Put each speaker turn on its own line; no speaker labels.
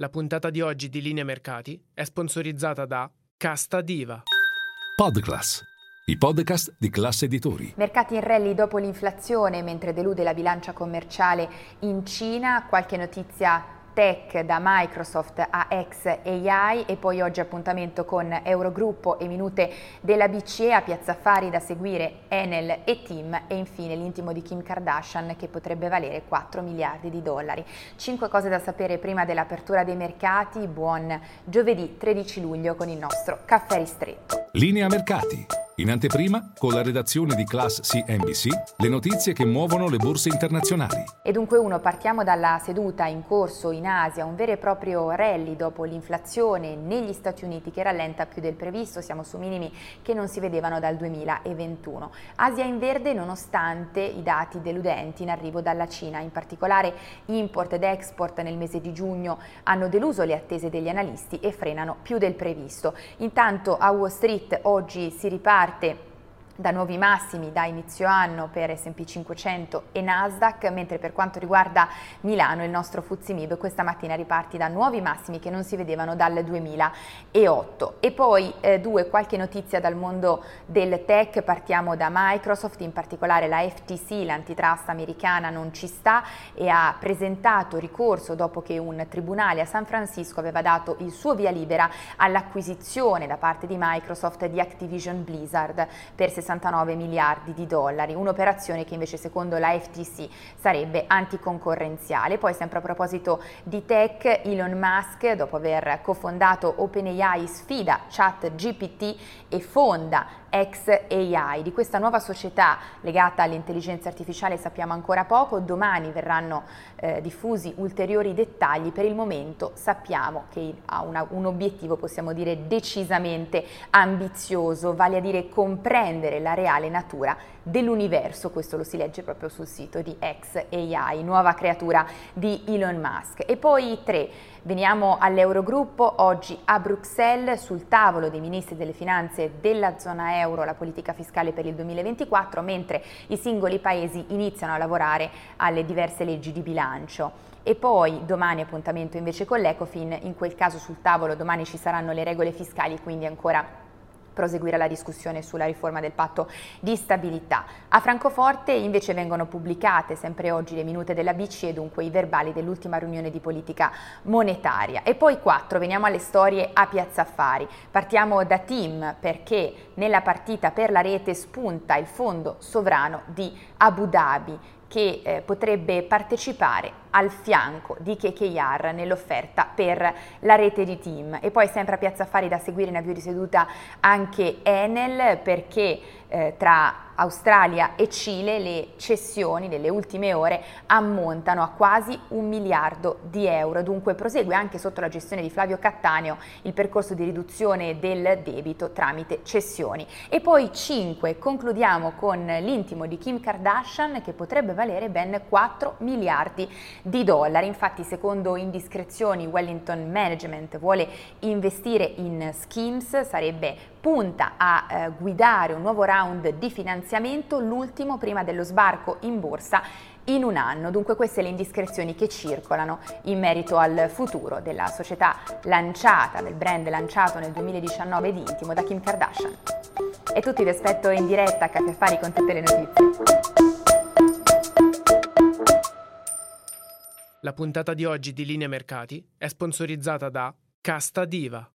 La puntata di oggi di Linea Mercati è sponsorizzata da Casta Diva.
Podclass, i podcast di classe editori.
Mercati in rally dopo l'inflazione mentre delude la bilancia commerciale in Cina, qualche notizia tech da Microsoft a ex AI e poi oggi appuntamento con Eurogruppo e minute della BCE a Piazza Fari da seguire Enel e Tim e infine l'intimo di Kim Kardashian che potrebbe valere 4 miliardi di dollari. Cinque cose da sapere prima dell'apertura dei mercati. Buon giovedì 13 luglio con il nostro caffè ristretto.
Linea Mercati. In anteprima, con la redazione di Class CNBC, le notizie che muovono le borse internazionali.
E dunque uno, partiamo dalla seduta in corso in Asia, un vero e proprio rally dopo l'inflazione negli Stati Uniti che rallenta più del previsto, siamo su minimi che non si vedevano dal 2021. Asia in verde nonostante i dati deludenti in arrivo dalla Cina, in particolare import ed export nel mese di giugno hanno deluso le attese degli analisti e frenano più del previsto. Intanto a Wall Street oggi si riparte parte da nuovi massimi da inizio anno per S&P 500 e Nasdaq, mentre per quanto riguarda Milano il nostro Fuzzi Mib questa mattina riparte da nuovi massimi che non si vedevano dal 2008. E poi eh, due qualche notizia dal mondo del tech, partiamo da Microsoft, in particolare la FTC, l'antitrust americana non ci sta e ha presentato ricorso dopo che un tribunale a San Francisco aveva dato il suo via libera all'acquisizione da parte di Microsoft di Activision Blizzard per 60 69 miliardi di dollari, un'operazione che invece secondo la FTC sarebbe anticoncorrenziale. Poi sempre a proposito di tech, Elon Musk dopo aver cofondato OpenAI sfida ChatGPT e fonda XAI. Di questa nuova società legata all'intelligenza artificiale sappiamo ancora poco, domani verranno eh, diffusi ulteriori dettagli, per il momento sappiamo che ha una, un obiettivo, possiamo dire, decisamente ambizioso, vale a dire comprendere la reale natura dell'universo, questo lo si legge proprio sul sito di XAI, nuova creatura di Elon Musk. E poi tre, veniamo all'Eurogruppo, oggi a Bruxelles sul tavolo dei ministri delle finanze della zona euro la politica fiscale per il 2024, mentre i singoli paesi iniziano a lavorare alle diverse leggi di bilancio. E poi domani appuntamento invece con l'Ecofin, in quel caso sul tavolo domani ci saranno le regole fiscali, quindi ancora proseguire la discussione sulla riforma del patto di stabilità. A Francoforte invece vengono pubblicate sempre oggi le minute della BCE dunque i verbali dell'ultima riunione di politica monetaria. E poi quattro, veniamo alle storie a Piazza Affari. Partiamo da Tim perché nella partita per la rete spunta il fondo sovrano di Abu Dhabi che eh, potrebbe partecipare al fianco di KKR nell'offerta per la rete di team. E poi sempre a Piazza Affari da seguire in avvio di seduta anche Enel perché eh, tra Australia e Cile le cessioni delle ultime ore ammontano a quasi un miliardo di euro. Dunque prosegue anche sotto la gestione di Flavio Cattaneo il percorso di riduzione del debito tramite cessioni. E poi 5, concludiamo con l'intimo di Kim Kardashian che potrebbe valere ben 4 miliardi di dollari. Infatti secondo indiscrezioni Wellington Management vuole investire in schemes, sarebbe punta a eh, guidare un nuovo round di finanziamento, l'ultimo prima dello sbarco in borsa in un anno. Dunque queste le indiscrezioni che circolano in merito al futuro della società lanciata, del brand lanciato nel 2019 di Intimo da Kim Kardashian. E tutti vi aspetto in diretta a Caffè Fari con tutte le notizie.
La puntata di oggi di Linea Mercati è sponsorizzata da Casta Diva